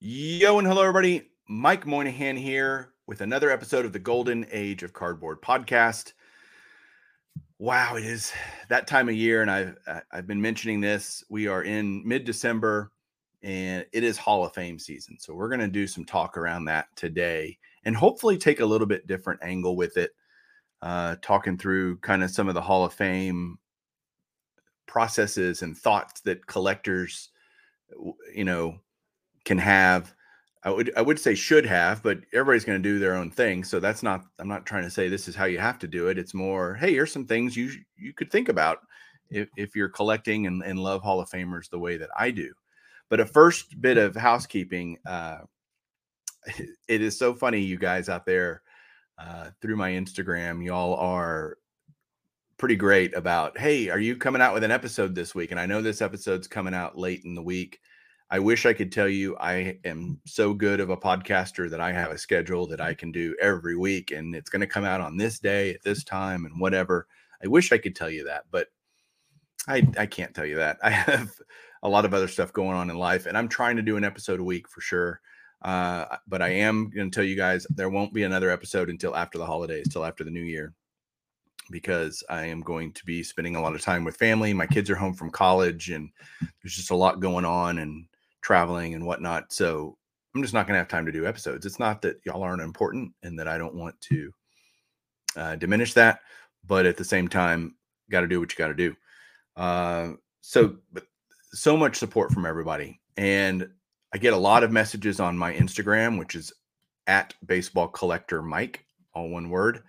Yo and hello, everybody. Mike Moynihan here with another episode of the Golden Age of Cardboard podcast. Wow, it is that time of year, and I've I've been mentioning this. We are in mid December, and it is Hall of Fame season. So we're going to do some talk around that today, and hopefully take a little bit different angle with it, uh, talking through kind of some of the Hall of Fame processes and thoughts that collectors, you know, can have I would I would say should have, but everybody's going to do their own thing. So that's not I'm not trying to say this is how you have to do it. It's more, hey, here's some things you you could think about if, if you're collecting and, and love Hall of Famers the way that I do. But a first bit of housekeeping, uh, it is so funny, you guys out there uh, through my Instagram, y'all are pretty great about, hey, are you coming out with an episode this week? And I know this episode's coming out late in the week. I wish I could tell you I am so good of a podcaster that I have a schedule that I can do every week and it's going to come out on this day at this time and whatever. I wish I could tell you that, but I I can't tell you that. I have a lot of other stuff going on in life and I'm trying to do an episode a week for sure. Uh, but I am going to tell you guys there won't be another episode until after the holidays, till after the new year because I am going to be spending a lot of time with family. My kids are home from college and there's just a lot going on and traveling and whatnot. So I'm just not going to have time to do episodes. It's not that y'all aren't important and that I don't want to uh, diminish that, but at the same time, got to do what you got to do. Uh, so, but so much support from everybody, and I get a lot of messages on my Instagram, which is at Baseball Collector Mike, all one word.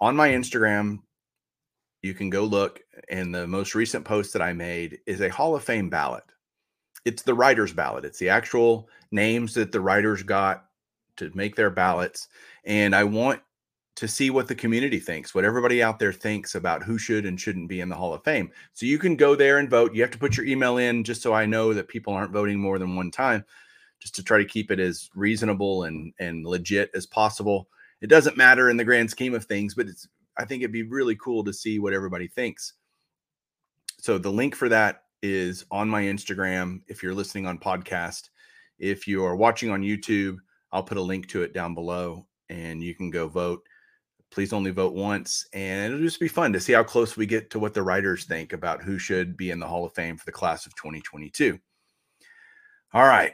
On my Instagram, you can go look, and the most recent post that I made is a Hall of Fame ballot it's the writer's ballot. It's the actual names that the writers got to make their ballots. And I want to see what the community thinks, what everybody out there thinks about who should and shouldn't be in the Hall of Fame. So you can go there and vote. You have to put your email in just so I know that people aren't voting more than one time, just to try to keep it as reasonable and and legit as possible. It doesn't matter in the grand scheme of things, but it's I think it'd be really cool to see what everybody thinks. So the link for that is on my Instagram. If you're listening on podcast, if you are watching on YouTube, I'll put a link to it down below and you can go vote. Please only vote once. And it'll just be fun to see how close we get to what the writers think about who should be in the Hall of Fame for the class of 2022. All right.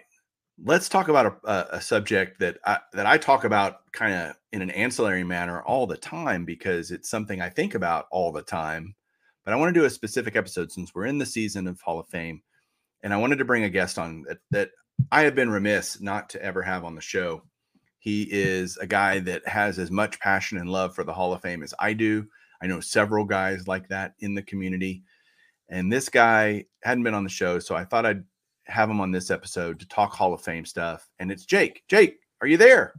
Let's talk about a, a subject that I, that I talk about kind of in an ancillary manner all the time because it's something I think about all the time but I want to do a specific episode since we're in the season of Hall of Fame. And I wanted to bring a guest on that, that I have been remiss not to ever have on the show. He is a guy that has as much passion and love for the Hall of Fame as I do. I know several guys like that in the community. And this guy hadn't been on the show, so I thought I'd have him on this episode to talk Hall of Fame stuff. And it's Jake. Jake, are you there?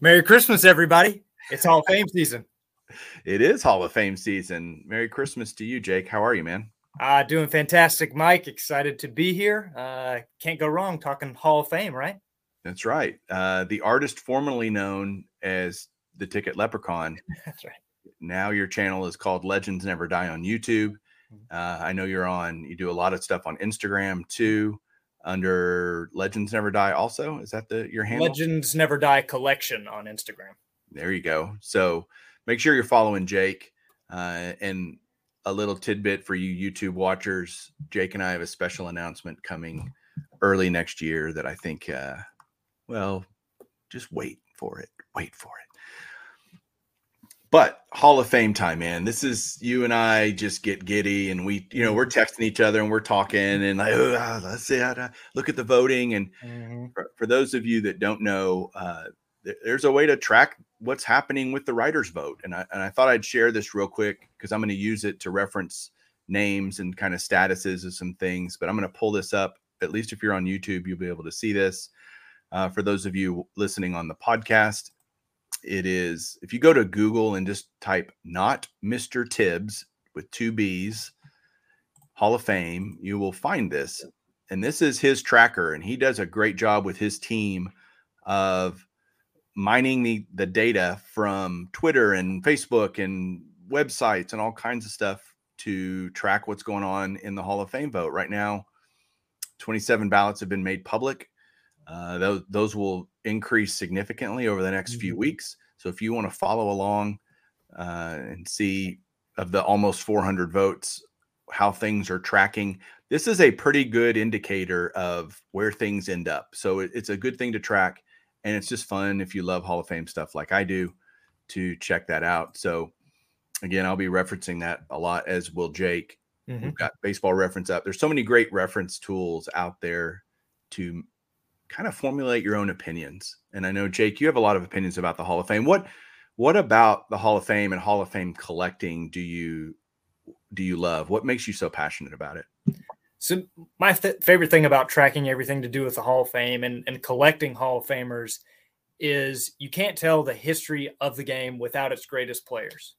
Merry Christmas, everybody. It's Hall of Fame season it is Hall of Fame season. Merry Christmas to you, Jake. How are you, man? Uh, doing fantastic, Mike. Excited to be here. Uh, can't go wrong talking Hall of Fame, right? That's right. Uh, the artist formerly known as the Ticket Leprechaun. That's right. Now your channel is called Legends Never Die on YouTube. Mm-hmm. Uh, I know you're on. You do a lot of stuff on Instagram too, under Legends Never Die. Also, is that the your handle? Legends Never Die collection on Instagram. There you go. So make sure you're following Jake. Uh, and a little tidbit for you YouTube watchers Jake and I have a special announcement coming early next year that I think, uh, well, just wait for it. Wait for it. But Hall of Fame time, man. This is you and I just get giddy, and we, you know, we're texting each other and we're talking, and like, oh, let's see how to look at the voting. And mm-hmm. for, for, those of you that don't know, uh, there's a way to track what's happening with the writers vote. And I, and I thought i'd share this real quick because i'm going to use it to reference names and kind of statuses of some things but i'm going to pull this up. At least if you're on youtube you'll be able to see this. Uh, for those of you listening on the podcast it is if you go to google and just type not mr tibbs with two b's hall of fame you will find this. And this is his tracker and he does a great job with his team of mining the the data from Twitter and Facebook and websites and all kinds of stuff to track what's going on in the Hall of Fame vote. Right now, 27 ballots have been made public. Uh, those those will increase significantly over the next mm-hmm. few weeks. So if you want to follow along uh, and see of the almost 400 votes how things are tracking, this is a pretty good indicator of where things end up. So it, it's a good thing to track, and it's just fun if you love Hall of Fame stuff like I do to check that out. So again, I'll be referencing that a lot, as will Jake. Mm-hmm. We've got baseball reference up. There's so many great reference tools out there to kind of formulate your own opinions. And I know Jake, you have a lot of opinions about the Hall of Fame. What what about the Hall of Fame and Hall of Fame collecting do you do you love? What makes you so passionate about it? So my th- favorite thing about tracking everything to do with the Hall of Fame and, and collecting Hall of Famers is you can't tell the history of the game without its greatest players.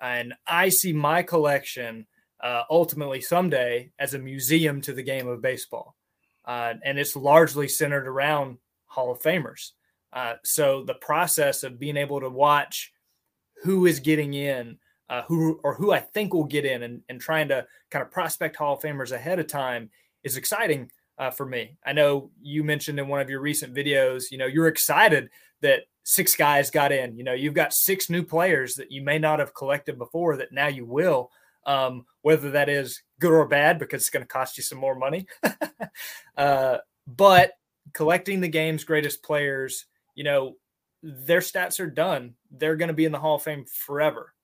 And I see my collection uh, ultimately someday as a museum to the game of baseball. Uh, and it's largely centered around Hall of Famers. Uh, so the process of being able to watch who is getting in, uh, who or who I think will get in, and, and trying to kind of prospect Hall of Famers ahead of time is exciting uh, for me. I know you mentioned in one of your recent videos, you know, you're excited that six guys got in. You know, you've got six new players that you may not have collected before that now you will. Um, whether that is good or bad, because it's going to cost you some more money. uh, but collecting the game's greatest players, you know, their stats are done. They're going to be in the Hall of Fame forever.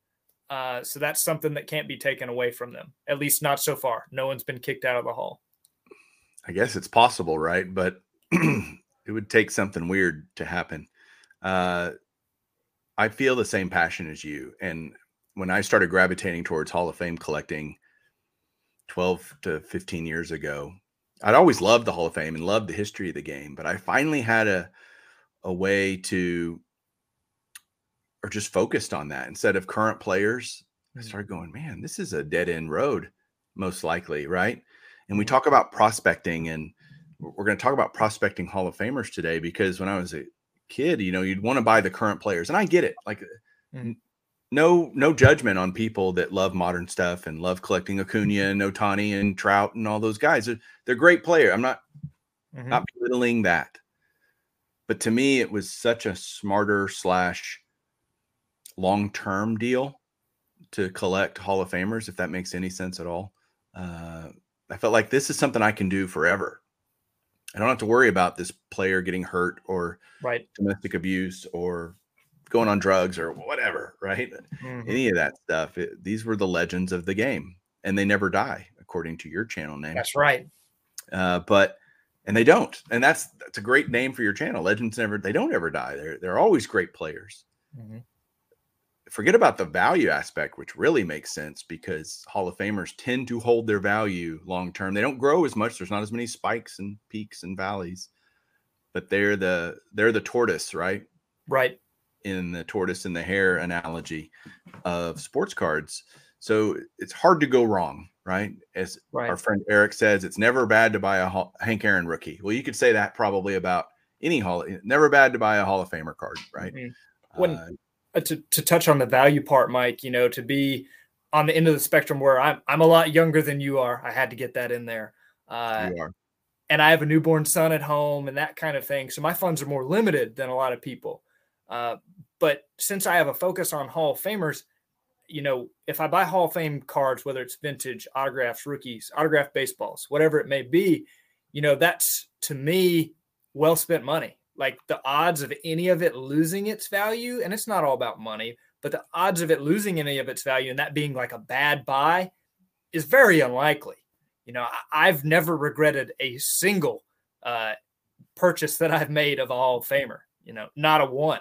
Uh, so that's something that can't be taken away from them, at least not so far. No one's been kicked out of the Hall. I guess it's possible, right? But it would take something weird to happen. Uh, I feel the same passion as you. And when I started gravitating towards Hall of Fame collecting 12 to 15 years ago, I'd always loved the Hall of Fame and loved the history of the game, but I finally had a a way to or just focused on that instead of current players. I mm. started going, man, this is a dead end road, most likely, right? And we mm-hmm. talk about prospecting, and we're going to talk about prospecting Hall of Famers today because when I was a kid, you know, you'd want to buy the current players, and I get it. Like, mm. no, no judgment on people that love modern stuff and love collecting Acuna mm-hmm. and Ohtani and Trout and all those guys. They're, they're great players. I'm not mm-hmm. not belittling that, but to me, it was such a smarter slash long term deal to collect Hall of Famers, if that makes any sense at all. Uh, I felt like this is something I can do forever. I don't have to worry about this player getting hurt or right domestic abuse or going on drugs or whatever, right? Mm-hmm. Any of that stuff. It, these were the legends of the game, and they never die, according to your channel name. That's right. Uh, but and they don't, and that's that's a great name for your channel. Legends never they don't ever die. They're they're always great players. Mm-hmm forget about the value aspect, which really makes sense because Hall of Famers tend to hold their value long term. They don't grow as much. There's not as many spikes and peaks and valleys, but they're the they're the tortoise, right? Right. In the tortoise and the hare analogy of sports cards. So it's hard to go wrong, right? As right. our friend Eric says, it's never bad to buy a Hank Aaron rookie. Well, you could say that probably about any Hall. Never bad to buy a Hall of Famer card, right? Mm-hmm. When uh, to, to touch on the value part, Mike, you know, to be on the end of the spectrum where I'm, I'm a lot younger than you are. I had to get that in there. Uh. And I have a newborn son at home and that kind of thing. So my funds are more limited than a lot of people. Uh, but since I have a focus on Hall of Famers, you know, if I buy Hall of Fame cards, whether it's vintage, autographs, rookies, autographed baseballs, whatever it may be, you know, that's to me well spent money like the odds of any of it losing its value, and it's not all about money, but the odds of it losing any of its value and that being like a bad buy is very unlikely. You know, I've never regretted a single uh, purchase that I've made of a Hall of Famer. You know, not a one.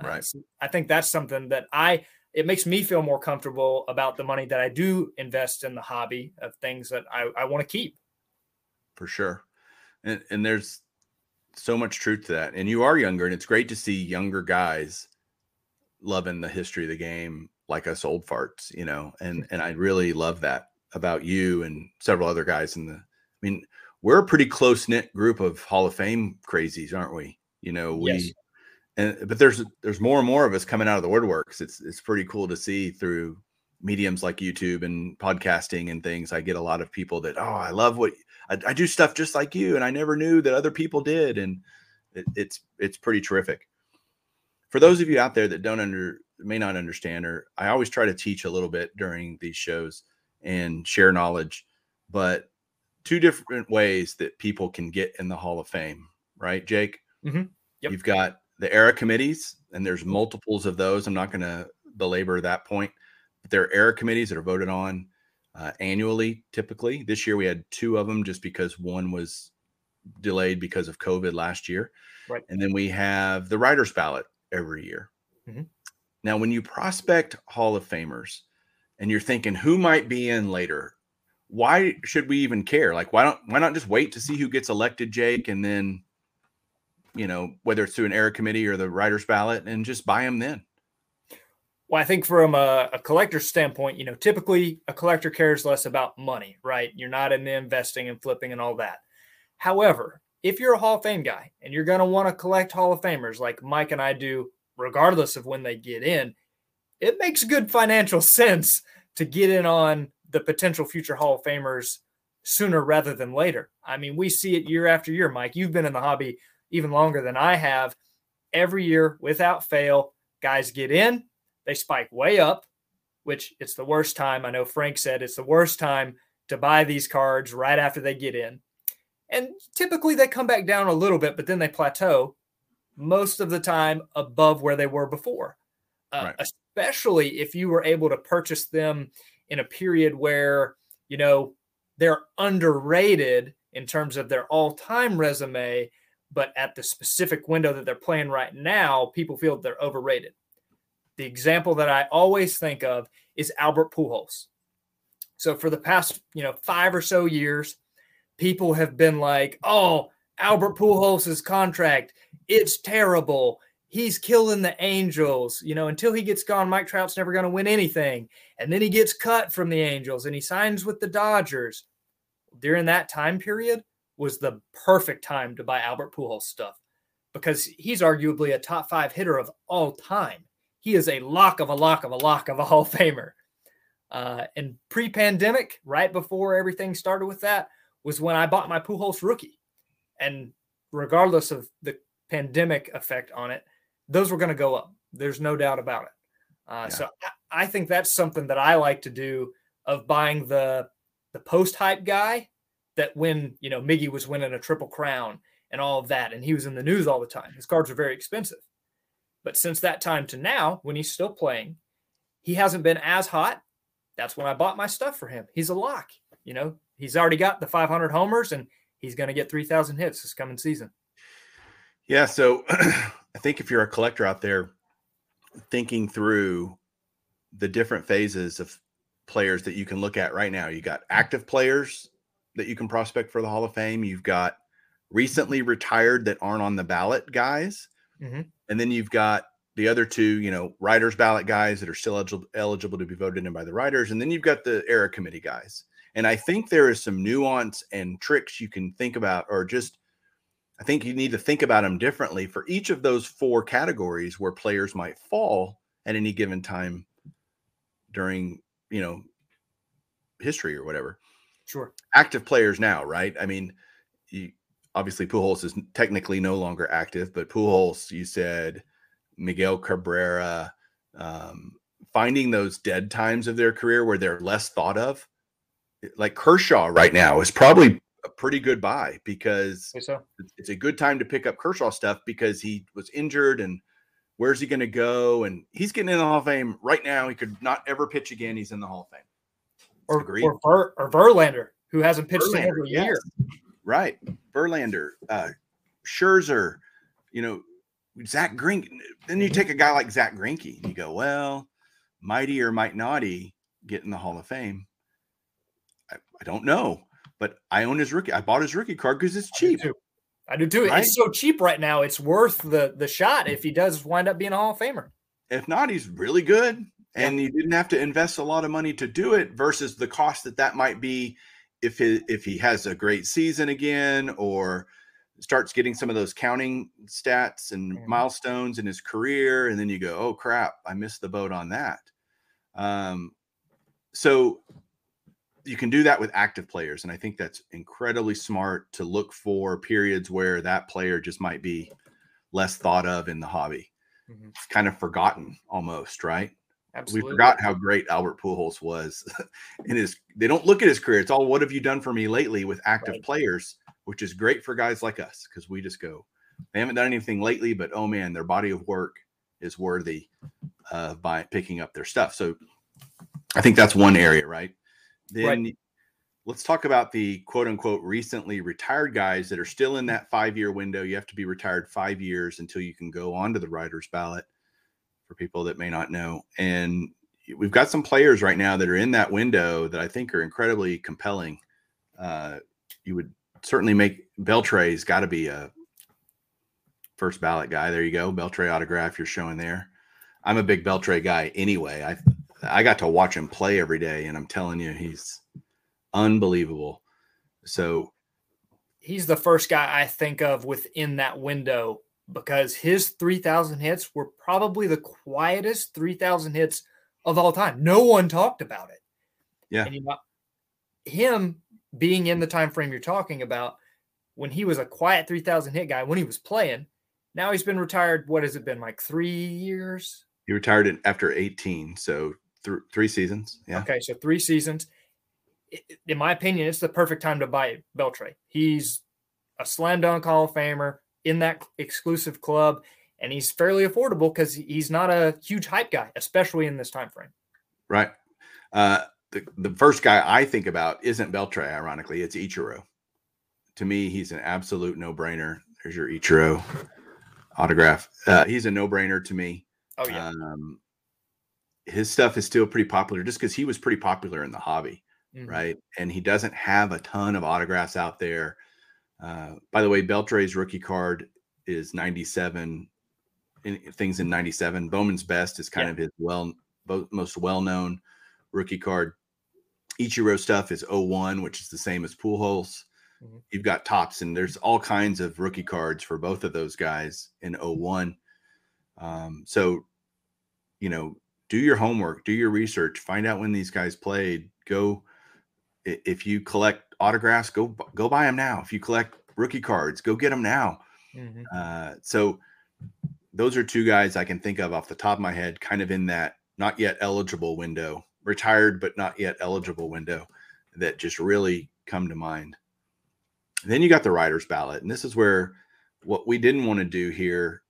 Uh, right. Uh, so I think that's something that I. It makes me feel more comfortable about the money that I do invest in the hobby of things that I, I want to keep. For sure, and and there's so much truth to that. And you are younger, and it's great to see younger guys loving the history of the game like us old farts, you know. And and I really love that about you and several other guys in the. I mean, we're a pretty close knit group of Hall of Fame crazies, aren't we? You know, we. Yes. And but there's there's more and more of us coming out of the woodworks. It's it's pretty cool to see through mediums like YouTube and podcasting and things. I get a lot of people that oh I love what I, I, do stuff just like you, and I never knew that other people did. And it, it's it's pretty terrific. For those of you out there that don't under may not understand, or I always try to teach a little bit during these shows and share knowledge, but two different ways that people can get in the Hall of Fame, right, Jake? Mm-hmm. Yep. You've got the era committees, and there's multiples of those. I'm not going to belabor that point, but there are era committees that are voted on uh, annually, typically. This year we had two of them just because one was delayed because of COVID last year. Right. And then we have the writer's ballot every year. Mm-hmm. Now, when you prospect Hall of Famers and you're thinking who might be in later, why should we even care? Like, why don't why not just wait to see who gets elected, Jake, and then, you know, whether it's through an era committee or the writer's ballot, and just buy them then. Well, I think from a, a collector's standpoint, you know, typically a collector cares less about money, right? You're not in the investing and flipping and all that. However, if you're a Hall of Fame guy and you're going to want to collect Hall of Famers like Mike and I do, regardless of when they get in, it makes good financial sense to get in on the potential future Hall of Famers sooner rather than later. I mean, we see it year after year, Mike. You've been in the hobby even longer than I have. Every year, without fail, guys get in, they spike way up, which it's the worst time. I know Frank said it's the worst time to buy these cards right after they get in. And typically they come back down a little bit, but then they plateau most of the time above where they were before. Uh, right. Especially if you were able to purchase them in a period where, you know, they're underrated in terms of their all time resume, but at the specific window that they're playing right now, people feel they're overrated. The example that I always think of is Albert Pujols. So for the past, you know, five or so years, people have been like, "Oh, Albert Pujols' contract, it's terrible. He's killing the Angels. You know, until he gets gone, Mike Trout's never going to win anything." And then he gets cut from the Angels and he signs with the Dodgers. During that time period was the perfect time to buy Albert Pujols stuff because he's arguably a top 5 hitter of all time he is a lock of a lock of a lock of a Hall of Famer. Uh, and pre-pandemic, right before everything started with that, was when I bought my Pujols rookie. And regardless of the pandemic effect on it, those were going to go up. There's no doubt about it. Uh, yeah. So I, I think that's something that I like to do of buying the the post hype guy that when you know Miggy was winning a triple crown and all of that, and he was in the news all the time. His cards are very expensive. But since that time to now, when he's still playing, he hasn't been as hot. That's when I bought my stuff for him. He's a lock. You know, he's already got the 500 homers and he's going to get 3,000 hits this coming season. Yeah. So I think if you're a collector out there thinking through the different phases of players that you can look at right now, you got active players that you can prospect for the Hall of Fame. You've got recently retired that aren't on the ballot guys. Mm-hmm. And then you've got the other two, you know, writers ballot guys that are still eligible, eligible to be voted in by the writers. And then you've got the era committee guys. And I think there is some nuance and tricks you can think about, or just I think you need to think about them differently for each of those four categories where players might fall at any given time during, you know, history or whatever. Sure. Active players now, right? I mean, you, obviously Pujols is technically no longer active, but Pujols, you said Miguel Cabrera, um, finding those dead times of their career where they're less thought of. Like Kershaw right now is probably a pretty good buy because so. it's a good time to pick up Kershaw stuff because he was injured and where's he going to go? And he's getting in the Hall of Fame right now. He could not ever pitch again. He's in the Hall of Fame. Or, or, Ver, or Verlander, who hasn't pitched Verlander, a yes. year. Right. Verlander, uh, Scherzer, you know, Zach Greinke. Then you take a guy like Zach Greinke and you go, well, mighty or might naughty get in the Hall of Fame. I, I don't know, but I own his rookie. I bought his rookie card because it's cheap. I do too. I do too. Right? It's so cheap right now. It's worth the the shot if he does wind up being a Hall of Famer. If not, he's really good, and yeah. you didn't have to invest a lot of money to do it versus the cost that that might be if he, if he has a great season again or starts getting some of those counting stats and mm-hmm. milestones in his career and then you go oh crap i missed the boat on that um, so you can do that with active players and i think that's incredibly smart to look for periods where that player just might be less thought of in the hobby. Mm-hmm. It's kind of forgotten almost, right? Absolutely. We forgot how great Albert Pujols was in his. They don't look at his career. It's all what have you done for me lately with active right. players, which is great for guys like us because we just go. They haven't done anything lately, but oh man, their body of work is worthy uh, by picking up their stuff. So I think that's one area, right? Then right. let's talk about the quote unquote recently retired guys that are still in that five year window. You have to be retired five years until you can go onto the writer's ballot for people that may not know. And we've got some players right now that are in that window that I think are incredibly compelling. Uh, you would certainly make Beltre's got to be a first ballot guy. There you go, Beltre autograph you're showing there. I'm a big Beltre guy anyway. I I got to watch him play every day, and I'm telling you, he's unbelievable. So he's the first guy I think of within that window because his 3,000 hits were probably the quietest 3,000 hits of all time. No one talked about it. Yeah. And you know, him being in the time frame you're talking about, when he was a quiet 3,000 hit guy, when he was playing, now he's been retired. What has it been like three years? He retired after 18, so th- three seasons. Yeah. Okay, so three seasons. In my opinion, it's the perfect time to buy Beltre. He's a slam dunk Hall of Famer in that exclusive club, and he's fairly affordable because he's not a huge hype guy, especially in this time frame. Right. Uh, the the first guy I think about isn't Beltre. Ironically, it's Ichiro. To me, he's an absolute no brainer. There's your Ichiro autograph. Uh, he's a no brainer to me. Oh yeah. Um, his stuff is still pretty popular just because he was pretty popular in the hobby, mm-hmm. right? And he doesn't have a ton of autographs out there. Uh, by the way, Beltre's rookie card is 97 in, things in 97. Bowman's best is kind yeah. of his well most well-known rookie card. Ichiro stuff is 01, which is the same as Pujols. Mm-hmm. You've got Topps, and there's all kinds of rookie cards for both of those guys in 01. Um, so, you know, do your homework, do your research, find out when these guys played. Go if you collect autographs, go go buy them now. If you collect rookie cards, go get them now. Mm-hmm. Uh, so those are two guys I can think of off the top of my head, kind of in that not yet eligible window, retired but not yet eligible window, that just really come to mind. Then you got the writer's ballot, and this is where what we didn't want to do here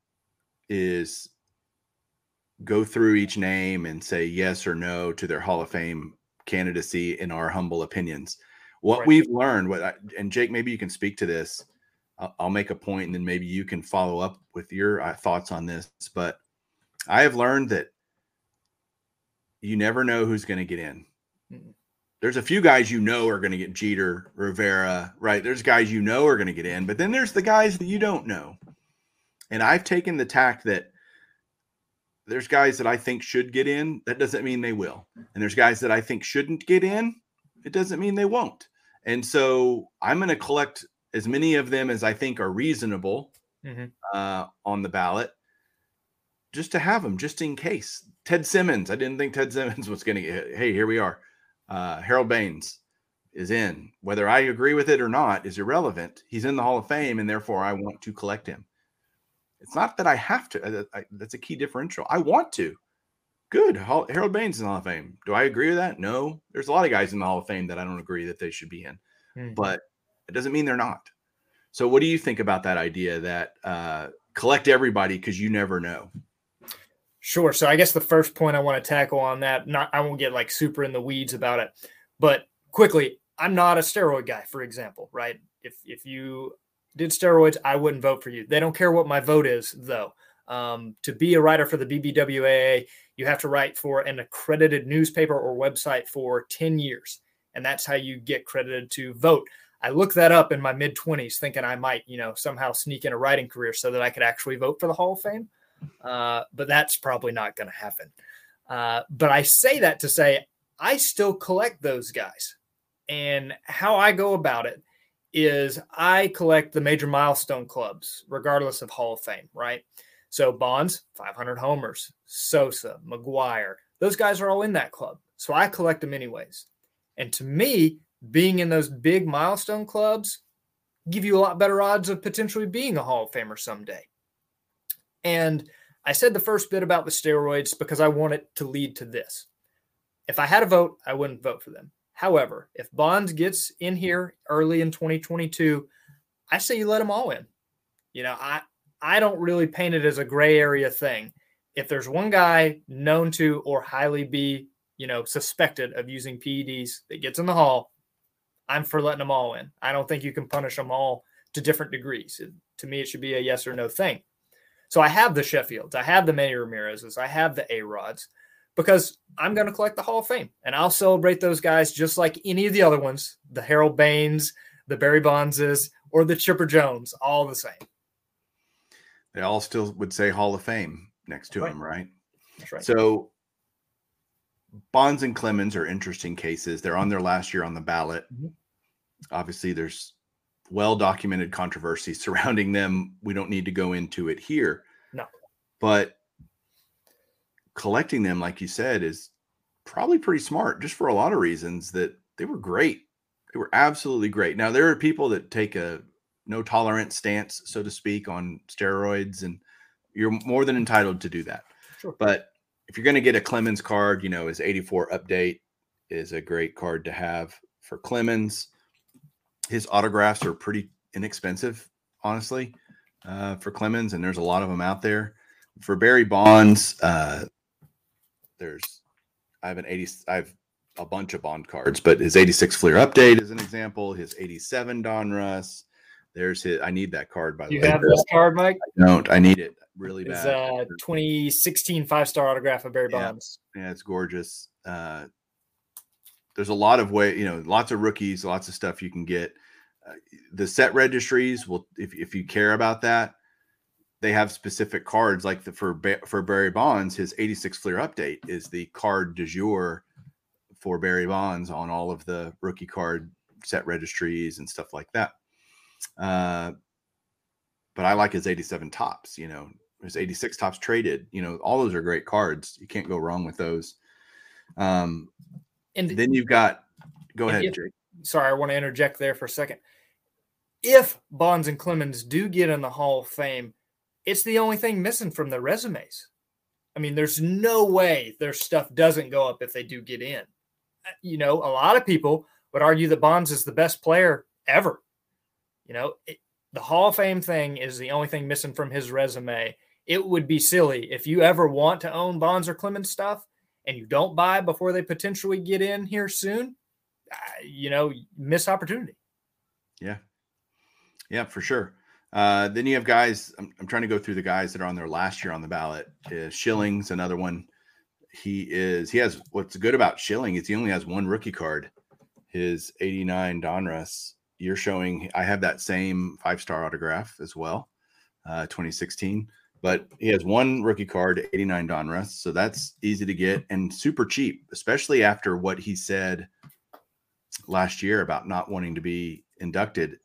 is go through each name and say yes or no to their Hall of Fame candidacy in our humble opinions. What right. we've learned, what I, and Jake, maybe you can speak to this. I'll, I'll, make a point, and then maybe you can follow up with your uh, thoughts on this. But I have learned that you never know who's going to get in. Mm-hmm. There's a few guys you know are going to get Jeter, Rivera, right? There's guys you know are going to get in, but then there's the guys that you don't know. And I've taken the tack that there's guys that I think should get in. That doesn't mean they will. And there's guys that I think shouldn't get in. It doesn't mean they won't. And so I'm going to collect as many of them as I think are reasonable mm-hmm. uh, on the ballot just to have them, just in case. Ted Simmons, I didn't think Ted Simmons was going to get, hey, here we are. Uh, Harold Baines is in. Whether I agree with it or not is irrelevant. He's in the Hall of Fame, and therefore I want to collect him. It's not that I have to. Uh, I, that's a key differential. I want to. Good. Harold Baines in the Hall of Fame. Do I agree with that? No. There's a lot of guys in the Hall of Fame that I don't agree that they should be in, mm-hmm. but it doesn't mean they're not. So, what do you think about that idea that uh, collect everybody because you never know? Sure. So, I guess the first point I want to tackle on that, not I won't get like super in the weeds about it, but quickly, I'm not a steroid guy, for example, right? If if you did steroids, I wouldn't vote for you. They don't care what my vote is, though. Um, to be a writer for the BBWAA, you have to write for an accredited newspaper or website for 10 years. And that's how you get credited to vote. I looked that up in my mid 20s, thinking I might, you know, somehow sneak in a writing career so that I could actually vote for the Hall of Fame. Uh, but that's probably not going to happen. Uh, but I say that to say I still collect those guys. And how I go about it is I collect the major milestone clubs, regardless of Hall of Fame, right? So Bonds, 500 homers, Sosa, McGwire, those guys are all in that club. So I collect them anyways. And to me, being in those big milestone clubs give you a lot better odds of potentially being a Hall of Famer someday. And I said the first bit about the steroids because I want it to lead to this. If I had a vote, I wouldn't vote for them. However, if Bonds gets in here early in 2022, I say you let them all in. You know, I I don't really paint it as a gray area thing. If there's one guy known to or highly be, you know, suspected of using PEDs that gets in the hall, I'm for letting them all in. I don't think you can punish them all to different degrees. It, to me, it should be a yes or no thing. So I have the Sheffields, I have the Manny Ramirez's, I have the A Rods because I'm going to collect the Hall of Fame and I'll celebrate those guys just like any of the other ones the Harold Baines, the Barry Bondses, or the Chipper Jones, all the same. They all still would say Hall of Fame next to Right. him, right? That's right. So Bonds and Clemens are interesting cases. They're on their last year on the ballot. Mhm. Obviously, there's well documented controversy surrounding them. We don't need to go into it here. No. But collecting them, like you said, is probably pretty smart just for a lot of reasons that they were great. They were absolutely great. Now, there are people that take a no tolerance stance, so to speak, on steroids, and you're more than entitled to do that. Sure. But if you're going to get a Clemens card, you know, his 84 update is a great card to have for Clemens. His autographs are pretty inexpensive, honestly, uh, for Clemens, and there's a lot of them out there. For Barry Bonds, uh, there's I have an 80, I have a bunch of Bond cards, but his 86 Fleer update is an example. His 87 Donruss. There's his. I need that card by the you way. You have this card, Mike? I don't. I need it really bad? It's bad. uh 2016 five star autograph of Barry Yeah. Bonds. Yeah, it's gorgeous. Uh, there's a lot of way, you know, lots of rookies, lots of stuff you can get. Uh, the set registries will, if, if you care about that, they have specific cards. Like the for for Barry Bonds, his 86 Fleer update is the card du jour for Barry Bonds on all of the rookie card set registries and stuff like that. Uh, but I like his 87 Topps. You know, his 86 Topps traded. You know, all those are great cards. You can't go wrong with those. Um, And then you've got. Go ahead, if- Jake. sorry, I want to interject there for a second. If Bonds and Clemens do get in the Hall of Fame, it's the only thing missing from their resumes. I mean, there's no way their stuff doesn't go up if they do get in. Uh, You know, a lot of people would argue that Bonds is the best player ever. You know, it, the Hall of Fame thing is the only thing missing from his resume. It would be silly if you ever want to own Bonds or Clemens stuff and you don't buy before they potentially get in here soon. Uh, you know, miss opportunity. Yeah. Yeah, for sure. Uh, then you have guys. I'm, I'm trying to go through the guys that are on their last year on the ballot. Uh, Schilling's another one. He is. He has. What's good about Schilling is he only has one rookie card. His 89 Donruss. You're showing. I have that same five star autograph as well, uh, 2016. But he has one rookie card, 89 Donruss. So that's easy to get and super cheap, especially after what he said last year about not wanting to be inducted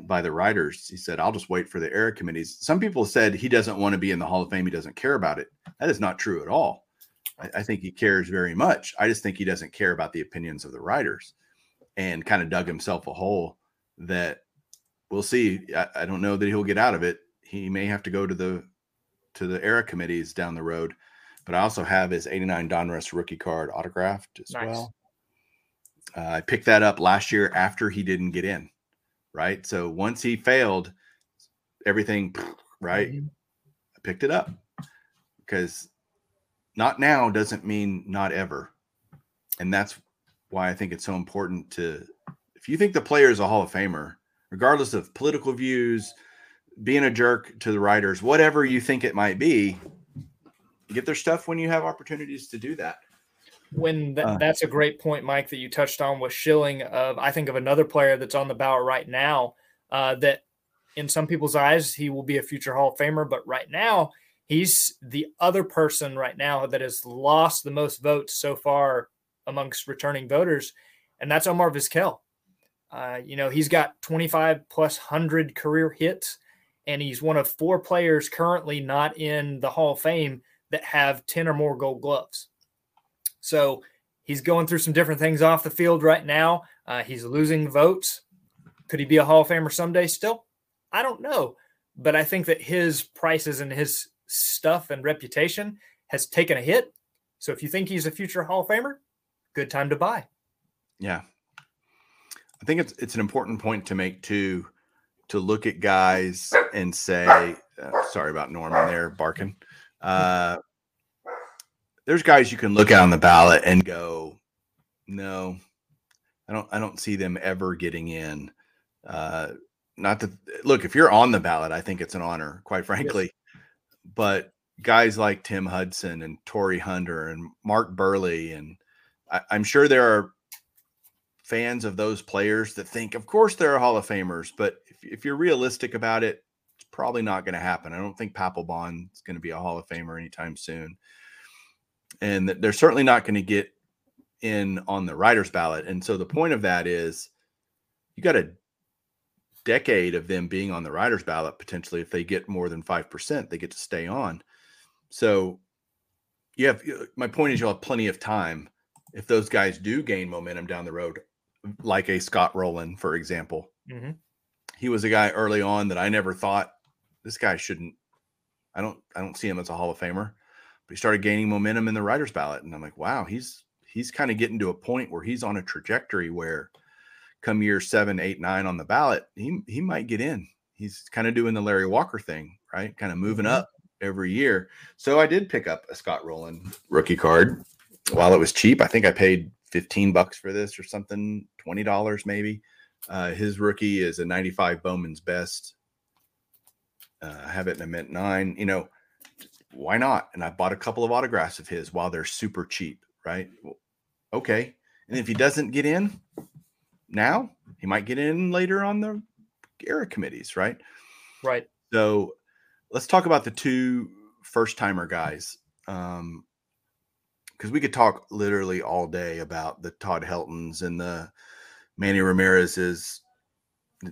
by the writers. He said, I'll just wait for the era committees. Some people said he doesn't want to be in the Hall of Fame. He doesn't care about it. That is not true at all. I, I think he cares very much. I just think he doesn't care about the opinions of the writers and kind of dug himself a hole that we'll see. I, I don't know that he'll get out of it. He may have to go to the to the era committees down the road. But I also have his 89 Donruss rookie card autographed as Nice. well. Uh, I picked that up last year after he didn't get in, right? So once he failed, everything, right? Mhm. I picked it up because not now doesn't mean not ever. And that's why I think it's so important to, if you think the player is a Hall of Famer, regardless of political views, being a jerk to the writers, whatever you think it might be, get their stuff when you have opportunities to do that. when th- Uh. that's a great point, Mike, that you touched on with Schilling. Of I think of another player that's on the ballot right now uh, that, in some people's eyes, he will be a future Hall of Famer. But right now, he's the other person right now that has lost the most votes so far amongst returning voters, and that's Omar Vizquel. Uh, you know, he's got 25 plus hundred career hits, and he's one of four players currently not in the Hall of Fame that have 10 or more gold gloves. So he's going through some different things off the field right now. Uh, he's losing votes. Could he be a Hall of Famer someday still? I don't know. But I think that his prices and his stuff and reputation has taken a hit. So if you think he's a future Hall of Famer, good time to buy. Yeah. I think it's it's an important point to make too to look at guys and say, uh, sorry about Norman there barking. Uh, there's guys you can look at on the ballot and go, no, I don't I don't see them ever getting in. Uh, not that look, if you're on the ballot, I think it's an honor, quite frankly. Yes. But guys like Tim Hudson and Torii Hunter and Mark Buehrle and I, I'm sure there are fans of those players that think, of course, they're Hall of Famers, but if, if you're realistic about it, it's probably not going to happen. I don't think Papelbon is going to be a Hall of Famer anytime soon, and they're certainly not going to get in on the writers ballot. And so the point of that is, you got a decade of them being on the writers ballot potentially. If they get more than five percent, they get to stay on. So you have my point is you'll have plenty of time if those guys do gain momentum down the road like a Scott Rolen, for example. Mm-hmm. He was a guy early on that I never thought this guy shouldn't. I don't. I don't see him as a Hall of Famer, but he started gaining momentum in the writers' ballot, and I'm like, wow, he's he's kind of getting to a point where he's on a trajectory where, come year seven, eight, nine on the ballot, he he might get in. He's kind of doing the Larry Walker thing, right? Kind of moving mm-hmm. up every year. So I did pick up a Scott Rolen rookie card while it was cheap. I think I paid 15 bucks for this or something, $20 maybe. Uh, his rookie is a 95 Bowman's best. Uh, I have it in a mint nine. You know, why not? And I bought a couple of autographs of his while they're super cheap, right? Okay. And if he doesn't get in now, he might get in later on the era committees, right? Right. So let's talk about the two first timer guys. Um, because we could talk literally all day about the Todd Heltons and the Manny Ramirez's,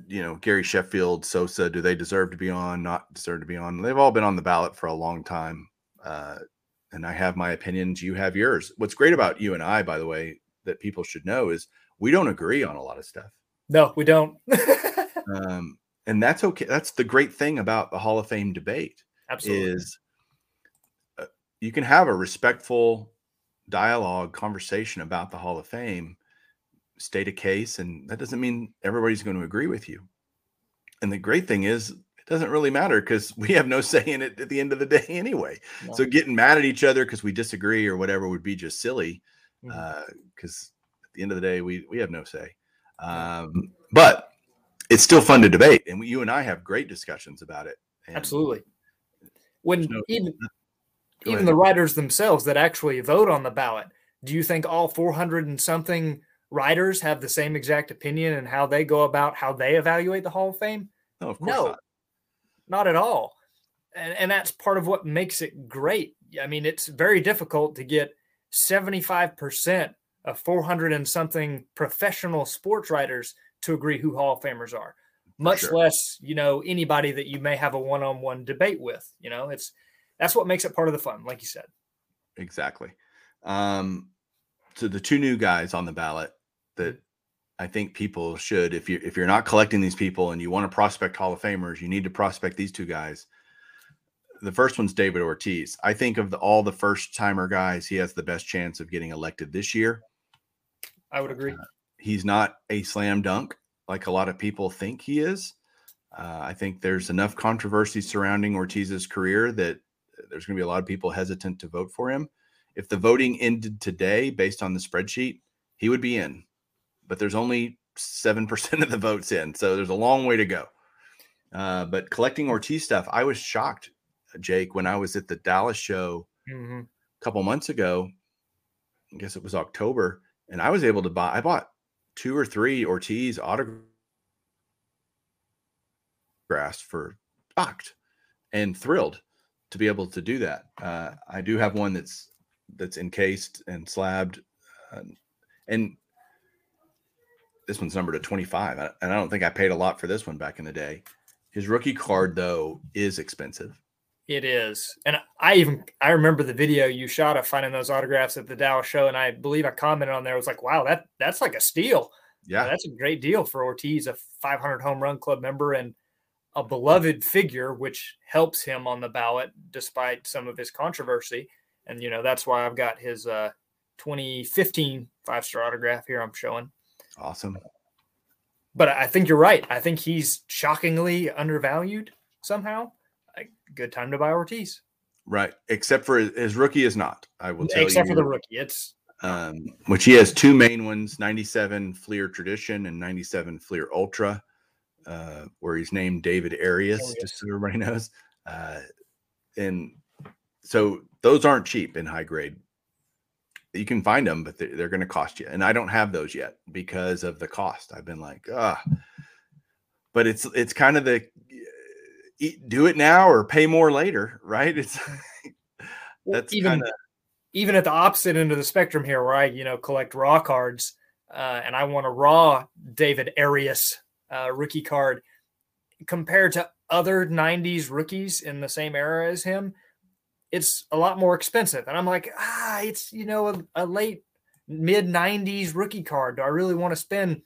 you know, Gary Sheffield, Sosa. Do they deserve to be on? Not deserve to be on? They've all been on the ballot for a long time, uh, and I have my opinions. You have yours. What's great about you and I, by the way, that people should know is we don't agree on a lot of stuff. No, we don't. um, and that's okay. That's the great thing about the Hall of Fame debate. Absolutely. Is uh, you can have a respectful dialogue, conversation about the Hall of Fame, state a case, and that doesn't mean everybody's going to agree with you. And the great thing is, it doesn't really matter because we have no say in it at the end of the day anyway. No. So getting mad at each other because we disagree or whatever would be just silly. Because mm-hmm. uh, at the end of the day, we we have no say. Um, but it's still fun to debate, and we, you and I have great discussions about it. Absolutely. When no, even Go even ahead. the writers themselves that actually vote on the ballot, do you think all 400 and something writers have the same exact opinion and how they go about how they evaluate the Hall of Fame? No, of course no, not. Not at all. And, and that's part of what makes it great. I mean, it's very difficult to get 75% of 400 and something professional sports writers to agree who Hall of Famers are, much sure. less, you know, anybody that you may have a one on one debate with. You know, it's, that's what makes it part of the fun, like you said. Exactly. Um, so the two new guys on the ballot that I think people should, if you if you're not collecting these people and you want to prospect Hall of Famers, you need to prospect these two guys. The first one's David Ortiz. I think of the, all the first timer guys, he has the best chance of getting elected this year. I would agree. Uh, he's not a slam dunk like a lot of people think he is. Uh, I think there's enough controversy surrounding Ortiz's career that there's going to be a lot of people hesitant to vote for him. If the voting ended today based on the spreadsheet, he would be in. But there's only 7% of the votes in. So there's a long way to go. Uh, but collecting Ortiz stuff, I was shocked, Jake, when I was at the Dallas show mm-hmm. a couple months ago. I guess it was October. And I was able to buy, I bought two or three Ortiz autographs for shocked and thrilled to be able to do that. Uh, I do have one that's that's encased and slabbed, uh, and this one's numbered at 25. And I don't think I paid a lot for this one back in the day. His rookie card though is expensive. It is, and I even I remember the video you shot of finding those autographs at the Dallas show, and I believe I commented on there. I was like, "Wow, that that's like a steal." Yeah, that's a great deal for Ortiz, a 500 home run club member, and a beloved figure, which helps him on the ballot despite some of his controversy. And, you know, that's why I've got his uh, 2015 five star autograph here I'm showing. Awesome. But I think you're right. I think he's shockingly undervalued somehow. A good time to buy Ortiz. Right. Except for his rookie is not. I will tell Except you. Except for the rookie. It's um, which he has two main ones 97 Fleer Tradition and 97 Fleer Ultra, uh, where he's named David Arias, Arias. just so everybody knows. Uh, and so those aren't cheap in high grade. You can find them, but they're, they're going to cost you. And I don't have those yet because of the cost. I've been like, ah, but it's it's kind of the eat, do it now or pay more later, right? It's that's even kind of even at the opposite end of the spectrum here, where I, you know, collect raw cards, uh, and I want a raw David Arias uh, rookie card compared to other '90s rookies in the same era as him. It's a lot more expensive, and I'm like, ah, it's you know a, a late mid '90s rookie card. Do I really want to spend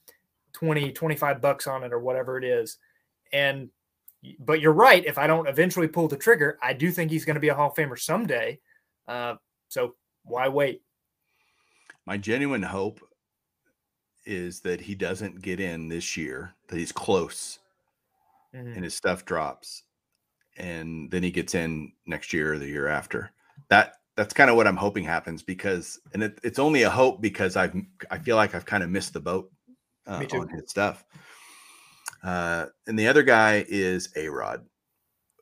20, 25 bucks on it or whatever it is? And but you're right. If I don't eventually pull the trigger, I do think he's going to be a Hall of Famer someday. Uh, so why wait? my genuine hope is that he doesn't get in this year, that he's close Mhm. and his stuff drops, and then he gets in next year or the year after. That that's kind of what I'm hoping happens because, and it, it's only a hope because I've I feel like I've kind of missed the boat uh, on his stuff. Uh, and the other guy is A Rod,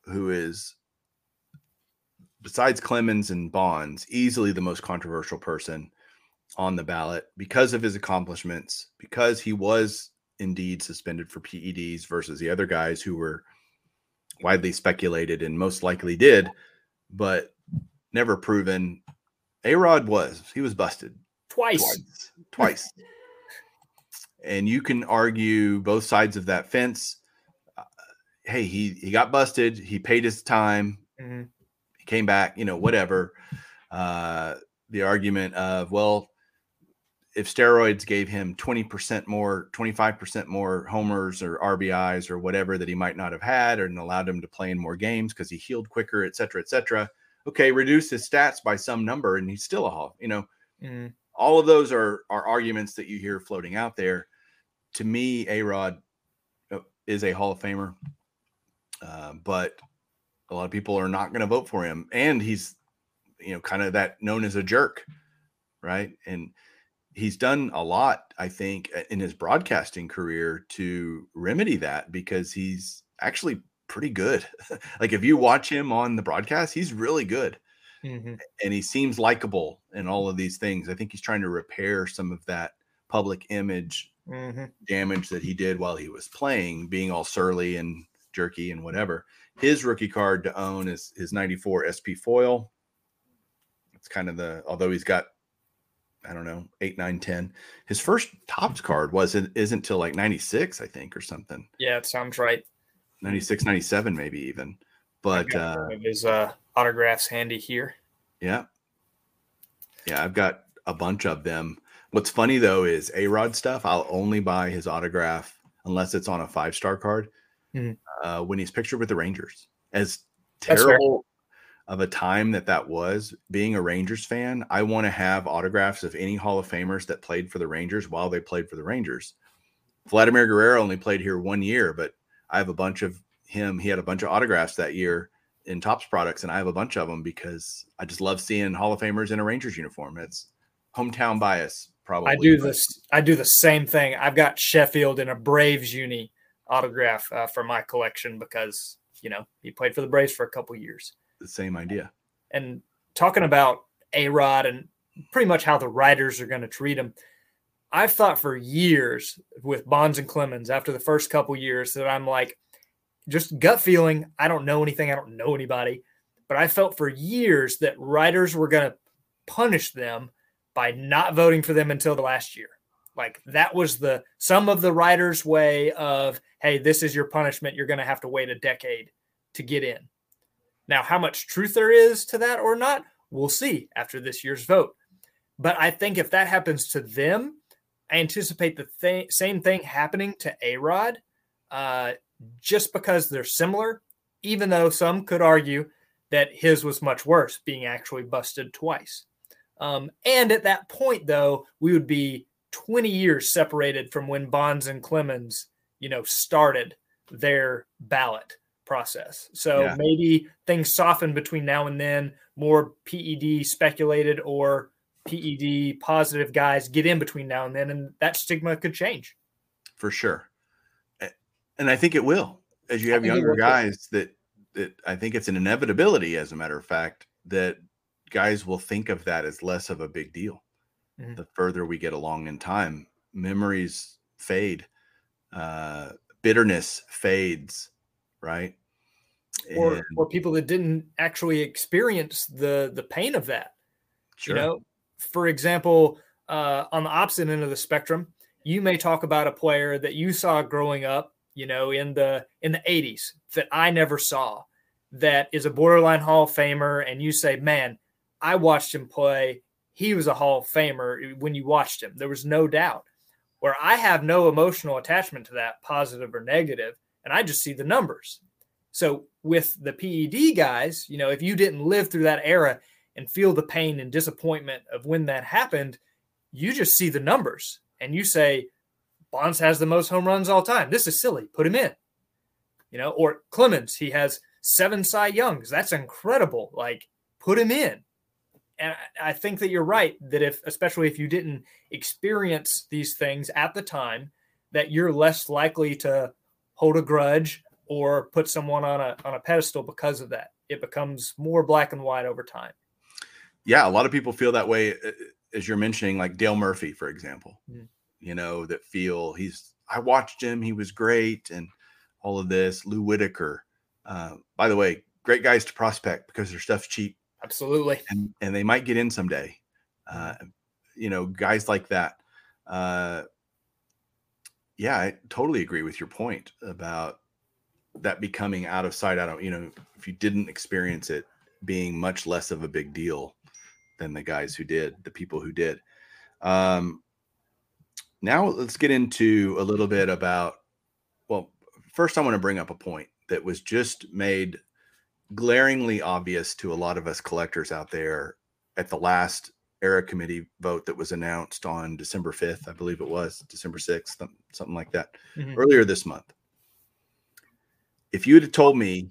who is besides Clemens and Bonds, easily the most controversial person on the ballot because of his accomplishments, because he was indeed suspended for PEDs versus the other guys who were widely speculated and most likely did, but never proven. A Rod was, he was busted Twice. twice. Twice. and you can argue both sides of that fence. Uh, hey, he he got busted. He paid his time. Mhm. He came back. You know, whatever. Uh, the argument of well, if steroids gave him twenty percent more, twenty five percent more homers or RBIs or whatever that he might not have had, and allowed him to play in more games because he healed quicker, et cetera, et cetera. Okay, reduce his stats by some number, and he's still a hall. You know, Mhm. all of those are are arguments that you hear floating out there. To me, A Rod is a Hall of Famer, uh, but a lot of people are not going to vote for him, and he's you know kind of that known as a jerk, right? And he's done a lot, I think, in his broadcasting career to remedy that because he's actually pretty good. like if you watch him on the broadcast, he's really good Mhm. and he seems likable and all of these things. I think he's trying to repair some of that public image Mhm. damage that he did while he was playing, being all surly and jerky and whatever. His rookie card to own is his 94 SP foil. It's kind of the although he's got I don't know, 8 9 10. His first Topps card wasn't isn't till like 96, I think, or something. Yeah, it sounds right. 96 97 maybe even. But uh his uh, autographs handy here. Yeah. Yeah, I've got a bunch of them. What's funny though is A Rod stuff, I'll only buy his autograph unless it's on a five star card Mhm. uh, when he's pictured with the Rangers. As terrible of a time that that was, being a Rangers fan, I want to have autographs of any Hall of Famers that played for the Rangers while they played for the Rangers. Vladimir Guerrero only played here one year, but I have a bunch of him. He had a bunch of autographs that year in Topps products, and I have a bunch of them because I just love seeing Hall of Famers in a Rangers uniform. It's hometown bias, probably. I do this. I do the same thing. I've got Sheffield in a Braves uni autograph uh, for my collection because you know he played for the Braves for a couple years. The same idea. And talking about A Rod and pretty much how the writers are going to treat him, I've thought for years with Bonds and Clemens after the first couple years that I'm like, just gut feeling. I don't know anything. I don't know anybody. But I felt for years that writers were going to punish them by not voting for them until the last year. Like that was the some of the writers' way of, hey, this is your punishment. You're going to have to wait a decade to get in. Now, how much truth there is to that or not, we'll see after this year's vote. But I think if that happens to them, I anticipate the th- same thing happening to A Rod. Uh, just because they're similar, even though some could argue that his was much worse, being actually busted twice. Um, and at that point, though, we would be 20 years separated from when Bonds and Clemens, you know, started their ballot process. So yeah. maybe things soften between now and then. More PED speculated or PED positive guys get in between now and then, and that stigma could change. For sure, and I think it will. As you have younger guys that that I think it's an inevitability, as a matter of fact, that guys will think of that as less of a big deal. Mm-hmm. The further we get along in time, memories fade, uh, bitterness fades, right? Or, and, or people that didn't actually experience the the pain of that. Sure. You know, for example, uh, on the opposite end of the spectrum, you may talk about a player that you saw growing up, you know, in the in the 80s that I never saw that is a borderline Hall of Famer, and you say, Man, I watched him play. He was a Hall of Famer when you watched him. There was no doubt. Where I have no emotional attachment to that, positive or negative, and I just see the numbers. So with the PED guys, you know, if you didn't live through that era and feel the pain and disappointment of when that happened, you just see the numbers and you say, Bonds has the most home runs all time. This is silly. Put him in. You know, or Clemens, he has seven Cy Youngs. That's incredible. Like, put him in. And I think that you're right that if, especially if you didn't experience these things at the time, that you're less likely to hold a grudge or put someone on a on a pedestal because of that. It becomes more black and white over time yeah, a lot of people feel that way, uh, as you're mentioning, like Dale Murphy, for example. Mm. You know, that feel he's. I watched him; he was great, and all of this. Lou Whitaker, uh, by the way, great guys to prospect because their stuff's cheap. Absolutely, and and they might get in someday. Uh, you know, guys like that. Uh, yeah, I totally agree with your point about that becoming out of sight. I don't, you know, if you didn't experience it, being much less of a big deal than the guys who did, the people who did. Um, now let's get into a little bit about. Well, first I want to bring up a point that was just made glaringly obvious to a lot of us collectors out there at the last era committee vote that was announced on December 5th, I believe it was December 6th, something like that, mm-hmm. earlier this month. If you had told me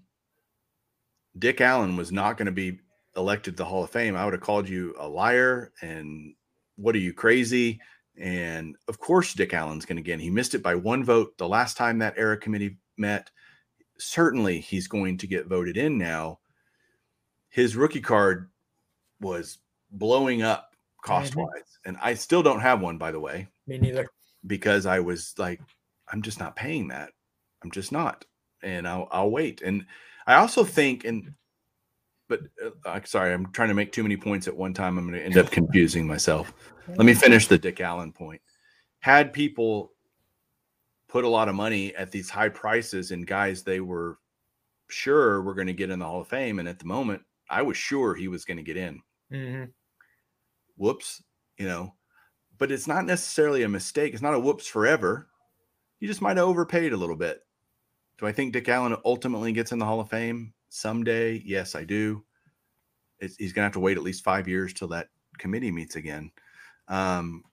Dick Allen was not going to be elected to the Hall of Fame, I would have called you a liar and what are you crazy? And of course, Dick Allen's going to get. He missed it by one vote the last time that era committee met. Certainly, he's going to get voted in now. His rookie card was blowing up cost wise, mm-hmm. and I still don't have one, by the way. Me neither. Because I was like, I'm just not paying that. I'm just not, and I'll I'll wait. And I also think, and but uh, sorry, I'm trying to make too many points at one time. I'm going to end up confusing myself. Let me finish the Dick Allen point. Had people put a lot of money at these high prices and guys they were sure were going to get in the Hall of Fame, and at the moment, I was sure he was going to get in. Mm-hmm. Whoops, you know, but it's not necessarily a mistake. It's not a whoops forever. You just might have overpaid a little bit. Do I think Dick Allen ultimately gets in the Hall of Fame? someday? Yes, I do. It's, he's going to have to wait at least five years till that committee meets again. Um,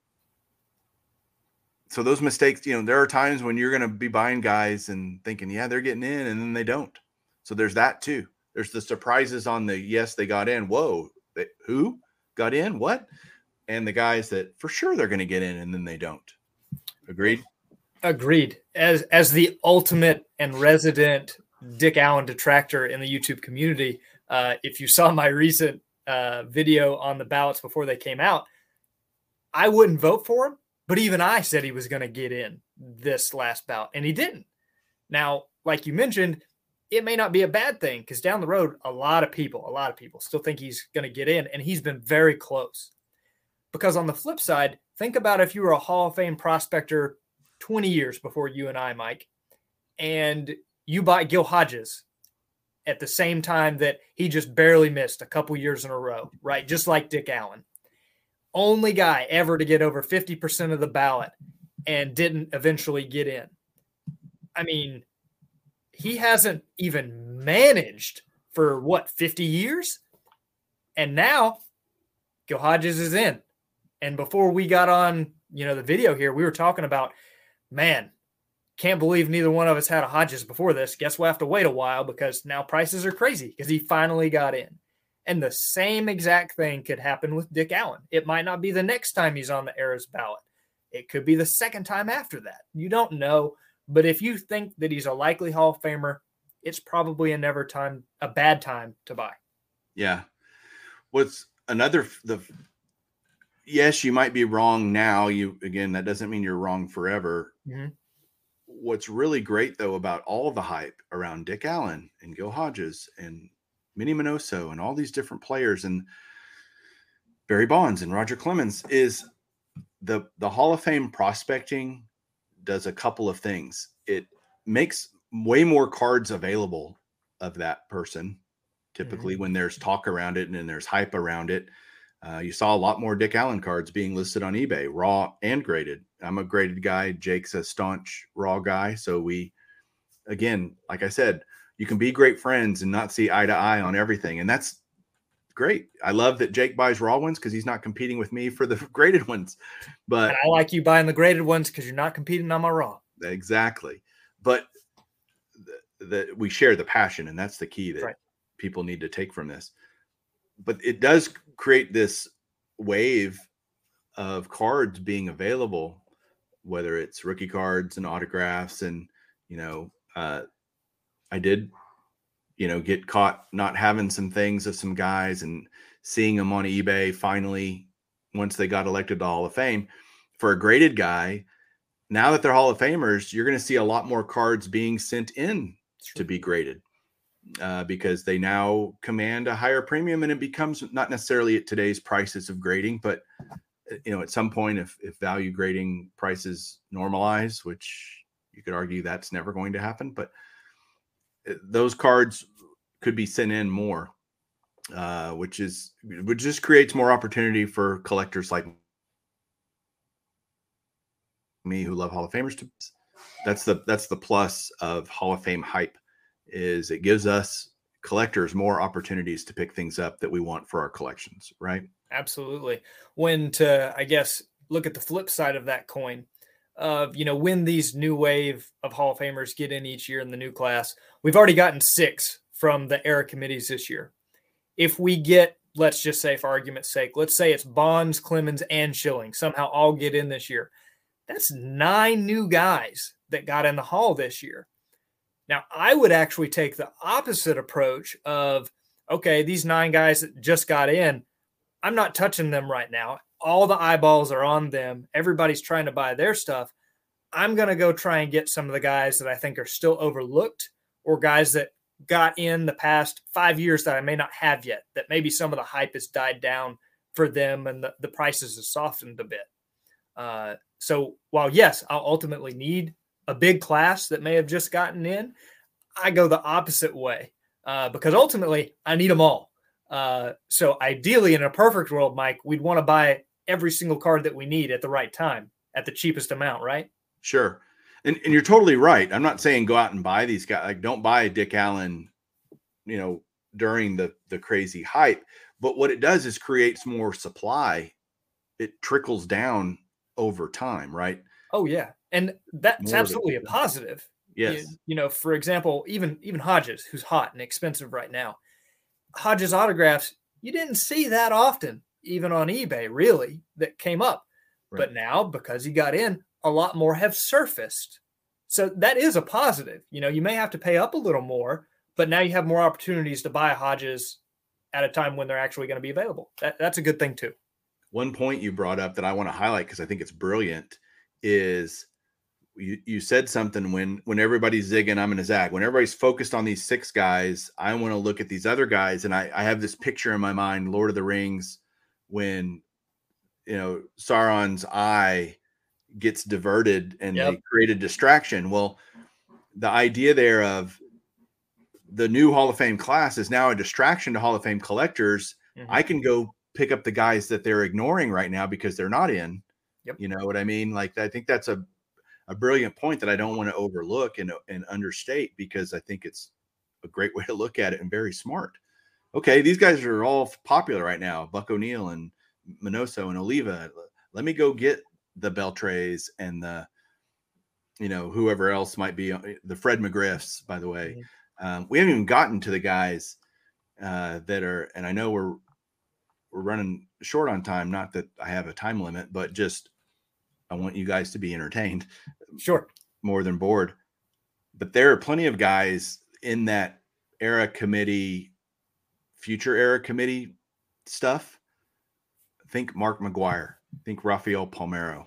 so those mistakes, you know, there are times when you're going to be buying guys and thinking, yeah, they're getting in, and then they don't. So there's that too. There's the surprises on the yes, they got in. Whoa, they, who got in? What? And the guys that for sure they're going to get in, and then they don't. Agreed. Agreed. As as the ultimate and resident Dick Allen detractor in the YouTube community. Uh, if you saw my recent uh, video on the ballots before they came out, I wouldn't vote for him, but even I said he was going to get in this last bout, and he didn't. Now, like you mentioned, it may not be a bad thing because down the road, a lot of people, a lot of people still think he's going to get in, and he's been very close. Because on the flip side, think about if you were a Hall of Fame prospector 20 years before you and I, Mike, and you buy Gil Hodges at the same time that he just barely missed a couple years in a row, right? Just like Dick Allen. Only guy ever to get over 50% of the ballot and didn't eventually get in. I mean, he hasn't even managed for what 50 years, and now Gil Hodges is in. And before we got on, you know, the video here, we were talking about, man, can't believe neither one of us had a Hodges before this. Guess we'll have to wait a while because now prices are crazy because he finally got in. And the same exact thing could happen with Dick Allen. It might not be the next time he's on the Eras ballot. It could be the second time after that. You don't know. But if you think that he's a likely Hall of Famer, it's probably a never time, a bad time to buy. Yeah. What's another the yes, you might be wrong now. You again, that doesn't mean you're wrong forever. Mm-hmm. What's really great though about all the hype around Dick Allen and Gil Hodges and Minnie Minoso and all these different players and Barry Bonds and Roger Clemens is the the Hall of Fame prospecting does a couple of things. It makes way more cards available of that person typically mm-hmm. when there's talk around it and then there's hype around it uh, you saw a lot more Dick Allen cards being listed on eBay, raw and graded. I'm a graded guy. Jake's a staunch raw guy. So we, again, like I said, you can be great friends and not see eye to eye on everything. And that's great. I love that Jake buys raw ones because he's not competing with me for the graded ones. But and I like you buying the graded ones because you're not competing on my raw. Exactly. But that we share the passion, and that's the key that right. people need to take from this but it does create this wave of cards being available, whether it's rookie cards and autographs, and you know, uh, I did, you know, get caught not having some things of some guys and seeing them on eBay finally once they got elected to Hall of Fame. For a graded guy, now that they're Hall of Famers, you're going to see a lot more cards being sent in to be graded uh, because they now command a higher premium and it becomes not necessarily at today's prices of grading, but uh, you know, at some point, if, if value grading prices normalize, which you could argue that's never going to happen, but those cards could be sent in more, uh, which is which just creates more opportunity for collectors like me who love Hall of Famers to. That's the that's the plus of Hall of Fame hype is it gives us collectors more opportunities to pick things up that we want for our collections, right? Absolutely. When to, I guess, look at the flip side of that coin of, you know, when these new wave of Hall of Famers get in each year in the new class, we've already gotten six from the era committees this year. If we get, let's just say for argument's sake, let's say it's Bonds, Clemens, and Schilling somehow all get in this year. That's nine new guys that got in the hall this year. Now, I would actually take the opposite approach of, okay, these nine guys that just got in, I'm not touching them right now. All the eyeballs are on them. Everybody's trying to buy their stuff. I'm going to go try and get some of the guys that I think are still overlooked or guys that got in the past five years that I may not have yet, that maybe some of the hype has died down for them and the, the prices have softened a bit. Uh, so while, yes, I'll ultimately need a big class that may have just gotten in, I go the opposite way uh, because ultimately I need them all. Uh, so ideally, in a perfect world, Mike, we'd want to buy every single card that we need at the right time at the cheapest amount, right? Sure. And, and you're totally right. I'm not saying go out and buy these guys. Like, don't buy a Dick Allen, you know, during the the crazy hype. But what it does is creates more supply. It trickles down over time, right? Oh yeah, and that's More absolutely a positive. Yes. You, you, know, for example, even even Hodges, who's hot and expensive right now, Hodges autographs you didn't see that often, even on eBay, really, that came up. Right. But now, because he got in, a lot more have surfaced. So that is a positive. You know, you may have to pay up a little more, but now you have more opportunities to buy Hodges at a time when they're actually going to be available. That, that's a good thing too. One point you brought up that I want to highlight because I think it's brilliant is you, you said something when when everybody's zigging, I'm gonna zag. When everybody's focused on these six guys, I want to look at these other guys, and I, I have this picture in my mind, Lord of the Rings, when you know Sauron's eye gets diverted and yep. they create a distraction. Well, the idea there of the new Hall of Fame class is now a distraction to Hall of Fame collectors. Mm-hmm. I can go pick up the guys that they're ignoring right now because they're not in. Yep. You know what I mean? Like I think that's a a brilliant point that I don't want to overlook and, and understate because I think it's a great way to look at it and very smart. Okay, these guys are all popular right now. Buck O'Neil and Minoso and Oliva. Let me go get the Beltres and the, you know, whoever else might be uh, the Fred McGriffs. By the way, mm-hmm. um, we haven't even gotten to the guys uh, that are, and I know we're we're running short on time. Not that I have a time limit, but just I want you guys to be entertained. Sure, more than bored. But there are plenty of guys in that era committee, future era committee stuff. Think Mark McGwire. Think Rafael Palmeiro.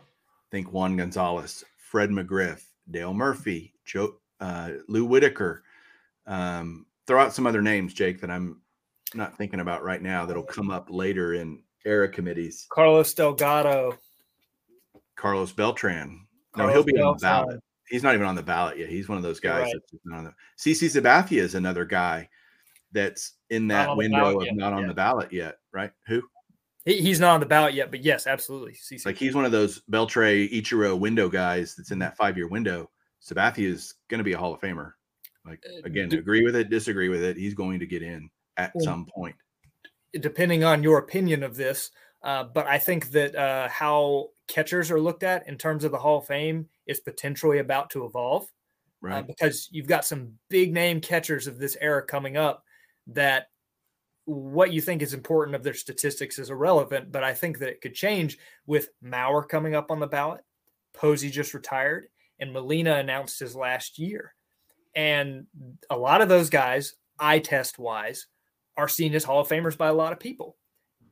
Think Juan Gonzalez, Fred McGriff, Dale Murphy, Joe, uh, Lou Whitaker. Um, throw out some other names, Jake, that I'm not thinking about right now that'll come up later in era committees. Carlos Delgado. Carlos Beltran. Carlos no, he'll be Beltran. on the ballot. He's not even on the ballot yet. He's one of those guys right. that's not on the CC Sabathia is another guy that's in that window of yet. not on yeah. the ballot yet, right? Who? He, he's not on the ballot yet, but yes, absolutely. CC. Like he's one of those Beltre Ichiro window guys that's in that five year window. Sabathia is going to be a Hall of Famer. Like uh, again, uh, agree with it, disagree with it. He's going to get in at well, some point. Depending on your opinion of this, uh, but I think that uh, how catchers are looked at in terms of the Hall of Fame is potentially about to evolve. Uh, right. because you've got some big name catchers of this era coming up that what you think is important of their statistics is irrelevant, but I think that it could change with Mauer coming up on the ballot. Posey just retired, and Molina announced his last year. And a lot of those guys, eye test wise, are seen as Hall of Famers by a lot of people.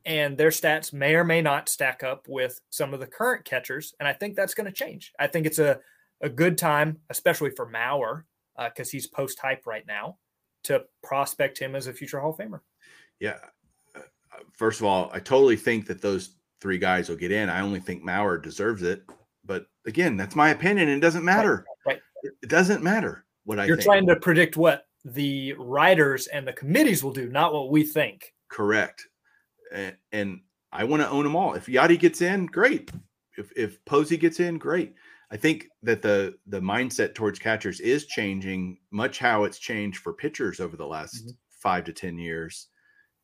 And their stats may or may not stack up with some of the current catchers. And I think that's going to change. I think it's a, a good time, especially for Mauer, because uh, he's post hype right now, to prospect him as a future Hall of Famer. Yeah. First of all, I totally think that those three guys will get in. I only think Mauer deserves it. But again, that's my opinion. It doesn't matter. Right. right. It doesn't matter what I think. You're think. trying to predict what the writers and the committees will do, not what we think. Correct. And, and I want to own them all. If Yadi gets in, great. If if Posey gets in, great. I think that the the mindset towards catchers is changing, much how it's changed for pitchers over the last mm-hmm. five to ten years.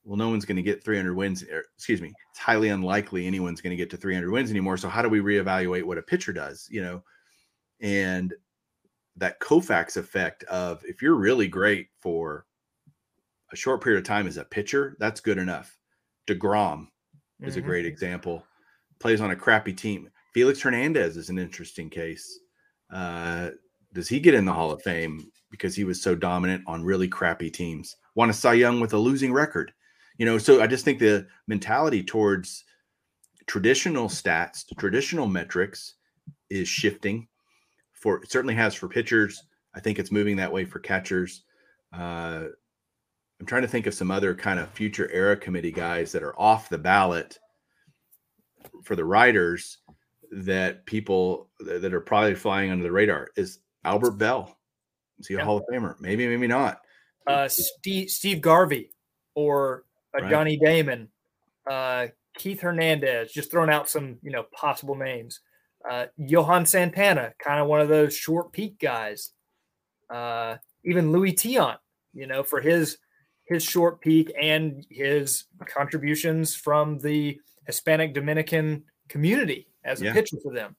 Well, no one's going to get 300 wins. Or, er, excuse me, it's highly unlikely anyone's going to get to 300 wins anymore. So how do we reevaluate what a pitcher does? You know, and that Koufax effect of if you're really great for a short period of time as a pitcher, that's good enough. DeGrom is mm-hmm. a great example. Plays on a crappy team. Felix Hernandez is an interesting case. Uh, does he get in the Hall of Fame because he was so dominant on really crappy teams? Won a Cy Young with a losing record. You know, so I just think the mentality towards traditional stats, traditional metrics is shifting for certainly has for pitchers. I think it's moving that way for catchers. Uh, I'm trying to think of some other kind of future era committee guys that are off the ballot for the writers that people that are probably flying under the radar is Albert Belle. Is he a yeah. Hall of Famer? Maybe, maybe not. Uh, Steve, Steve Garvey or uh, right. Johnny Damon, uh, Keith Hernandez, just throwing out some, you know, possible names. Uh, Johan Santana, kind of one of those short peak guys. Uh, even Luis Tiant, you know, for his his short peak and his contributions from the Hispanic Dominican community as a yeah. pitcher for them.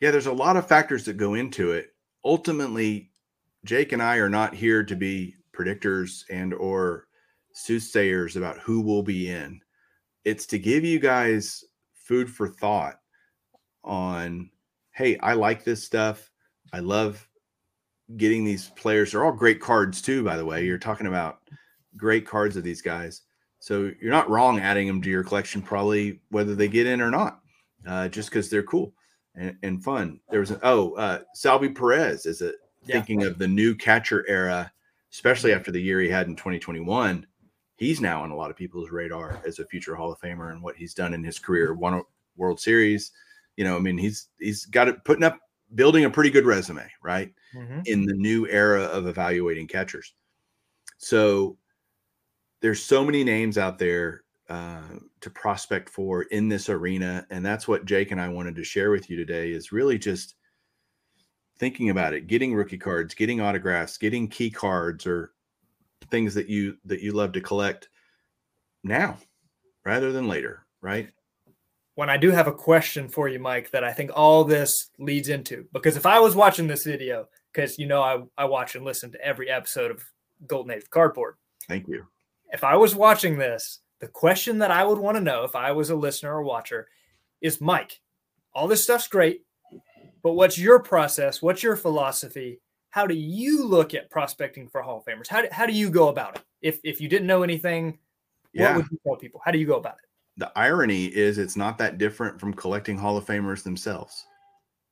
Yeah, there's a lot of factors that go into it. Ultimately, Jake and I are not here to be predictors and or soothsayers about who will be in. It's to give you guys food for thought on, hey, I like this stuff. I love getting these players. They're all great cards too, by the way. You're talking about great cards of these guys. So you're not wrong adding them to your collection, probably whether they get in or not, uh, just because they're cool and, and, fun. There was an oh, uh, Salvy Perez is it yeah. thinking of the new catcher era, especially after the year he had in 2021. He's now on a lot of people's radar as a future Hall of Famer and what he's done in his career. One World Series, you know, I mean, he's he's got it putting up building a pretty good resume, right? Mm-hmm. In the new era of evaluating catchers. So there's so many names out there uh, to prospect for in this arena, and that's what Jake and I wanted to share with you today. Is really just thinking about it, getting rookie cards, getting autographs, getting key cards or things that you that you love to collect now rather than later, right? When I do have a question for you, Mike, that I think all this leads into, because if I was watching this video, because you know I, I watch and listen to every episode of Golden Age Cardboard. Thank you. If I was watching this, the question that I would want to know if I was a listener or watcher is Mike, all this stuff's great, but what's your process? What's your philosophy? How do you look at prospecting for Hall of Famers? How do, how do you go about it? If, if you didn't know anything, yeah. what would you tell people? How do you go about it? The irony is it's not that different from collecting Hall of Famers themselves.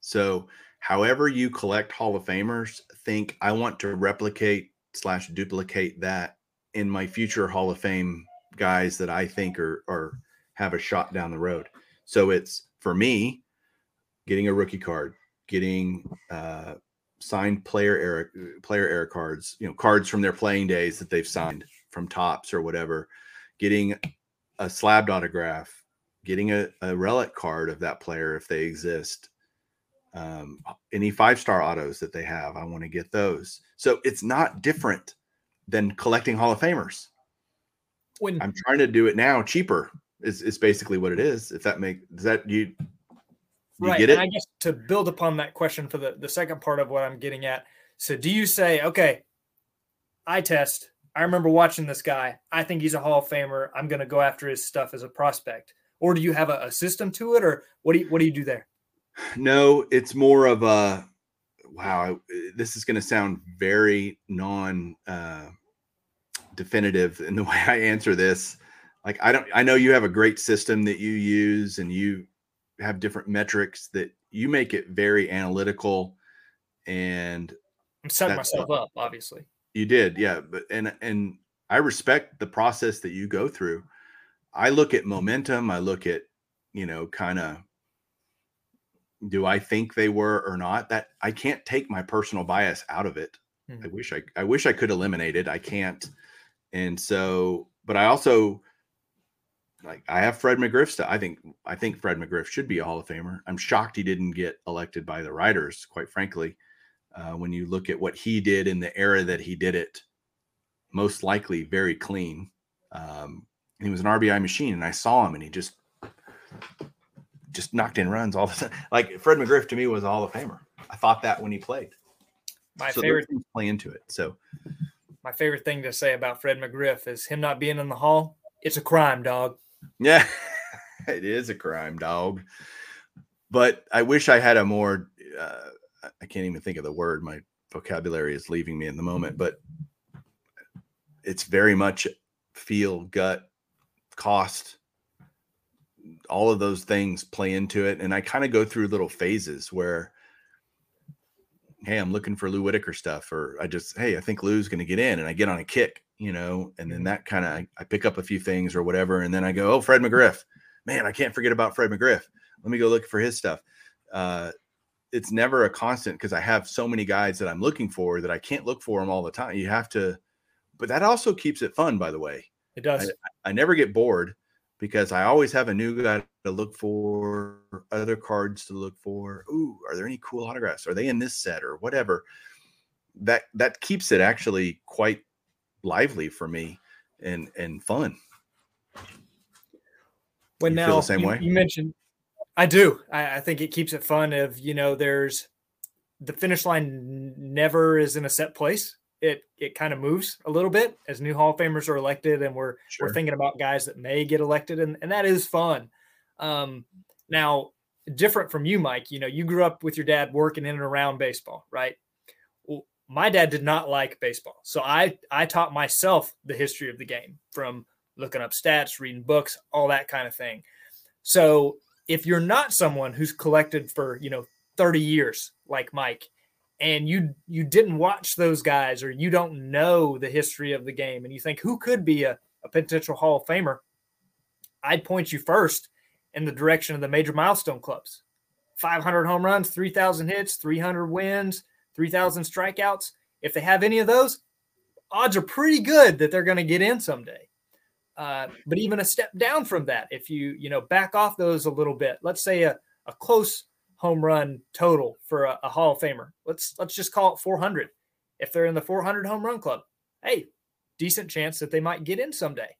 So, however you collect Hall of Famers, think I want to replicate slash duplicate that in my future Hall of Fame guys that I think are are have a shot down the road. So it's for me getting a rookie card, getting uh, signed player era player era cards, you know, cards from their playing days that they've signed from Topps or whatever, getting a slabbed autograph, getting a, a relic card of that player if they exist. Um, any five star autos that they have, I want to get those. So it's not different than collecting Hall of Famers. When I'm trying to do it now cheaper is, is basically what it is. If that make does that you you right. And I guess to build upon that question for the, the second part of what I'm getting at. So do you say, okay, I test. I remember watching this guy. I think he's a Hall of Famer. I'm going to go after his stuff as a prospect. Or do you have a, a, system to it, or what do you what do you do there? No, it's more of a wow. This is going to sound very non uh, definitive in the way I answer this. Like I don't. I know you have a great system that you use, and you have different metrics that you make it very analytical and I'm setting myself up, obviously. You did, yeah. But and and I respect the process that you go through. I look at momentum, I look at, you know, kind of do I think they were or not? That I can't take my personal bias out of it. Mm-hmm. I wish I I wish I could eliminate it. I can't. And so, but I also like I have Fred McGriff. St- I think I think Fred McGriff should be a Hall of Famer. I'm shocked he didn't get elected by the writers. Quite frankly, uh, when you look at what he did in the era that he did it, most likely very clean. Um, he was an RBI machine, and I saw him, and he just just knocked in runs all the time. Like Fred McGriff to me was a Hall of Famer. I thought that when he played. My so favorite things play into it. So my favorite thing to say about Fred McGriff is him not being in the Hall. It's a crime, dog. Yeah, it is a crime, dog. But I wish I had a more. Uh, I can't even think of the word. My vocabulary is leaving me in the moment, but it's very much feel, gut, cost. All of those things play into it, and I kind of go through little phases where hey, I'm looking for Lou Whitaker stuff, or I just, hey, I think Lou's going to get in, and I get on a kick you know, and then mm-hmm. that kind of I, I, pick up a few things or whatever, and then I go, oh, Fred McGriff, man, I can't forget about Fred McGriff. Let me go look for his stuff. Uh, it's never a constant because I have so many guys that I'm looking for that I can't look for them all the time. You have to, but that also keeps it fun, by the way. It does. I, I never get bored because I always have a new guy to look for, other cards to look for. Ooh, are there any cool autographs? Are they in this set or whatever? That that keeps it actually quite lively for me and and fun. When you now the same you, way? you mentioned, I do. I, I think it keeps it fun. If you know, there's the finish line never is in a set place. It it kind of moves a little bit as new Hall of Famers are elected, and we're sure. we're thinking about guys that may get elected, and and that is fun. Um, now, different from you, Mike. You know, you grew up with your dad working in and around baseball, right? my dad did not like baseball. So I I taught myself the history of the game from looking up stats, reading books, all that kind of thing. So if you're not someone who's collected for, you know, 30 years like Mike and you you didn't watch those guys or you don't know the history of the game and you think who could be a, a potential Hall of Famer, I'd point you first in the direction of the major milestone clubs. 500 home runs, 3,000 hits, 300 wins, 3,000 strikeouts. If they have any of those, odds are pretty good that they're going to get in someday. Uh, but even a step down from that, if you you know back off those a little bit, let's say a, a close home run total for a, a Hall of Famer. Let's let's just call it 400. If they're in the 400 home run club, hey, decent chance that they might get in someday.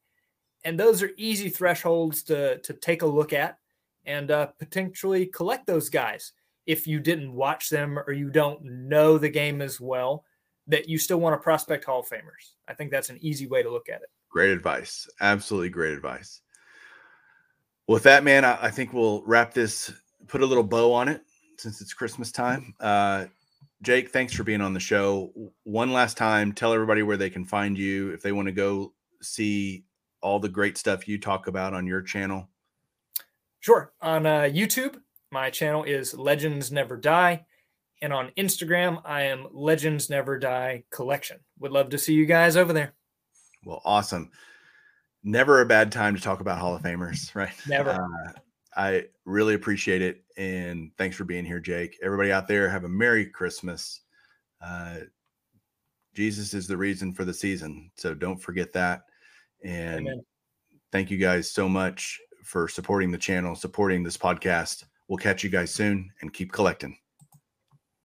And those are easy thresholds to to take a look at and uh, potentially collect those guys if you didn't watch them or you don't know the game as well that you still want to prospect Hall of Famers. I think that's an easy way to look at it. Great advice. Absolutely great advice. With that, man, I, I think we'll wrap this, put a little bow on it since it's Christmas time. Uh, Jake, thanks for being on the show. One last time, tell everybody where they can find you if they want to go see all the great stuff you talk about on your channel. Sure. On uh, YouTube, my channel is Legends Never Die. And on Instagram, I am Legends Never Die Collection. Would love to see you guys over there. Well, awesome. Never a bad time to talk about Hall of Famers, right? Never. Uh, I really appreciate it. And thanks for being here, Jake. Everybody out there, have a Merry Christmas. Uh, Jesus is the reason for the season. So don't forget that. And Amen. thank you guys so much for supporting the channel, supporting this podcast. We'll catch you guys soon and keep collecting.